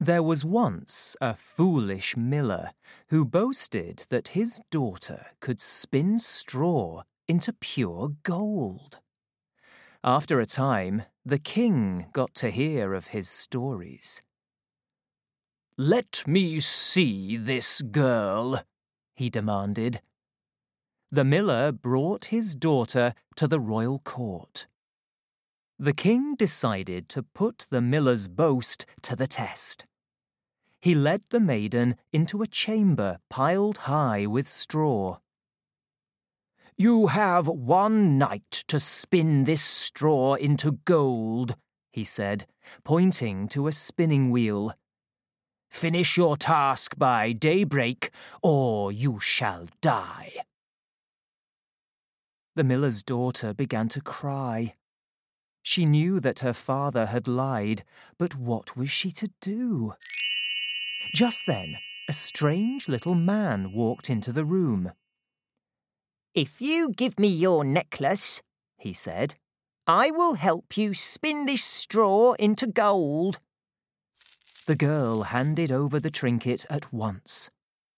There was once a foolish miller who boasted that his daughter could spin straw into pure gold. After a time, the king got to hear of his stories. Let me see this girl, he demanded. The miller brought his daughter to the royal court. The king decided to put the miller's boast to the test. He led the maiden into a chamber piled high with straw. You have one night to spin this straw into gold, he said, pointing to a spinning wheel. Finish your task by daybreak, or you shall die. The miller's daughter began to cry. She knew that her father had lied, but what was she to do? Just then, a strange little man walked into the room. If you give me your necklace, he said, I will help you spin this straw into gold. The girl handed over the trinket at once.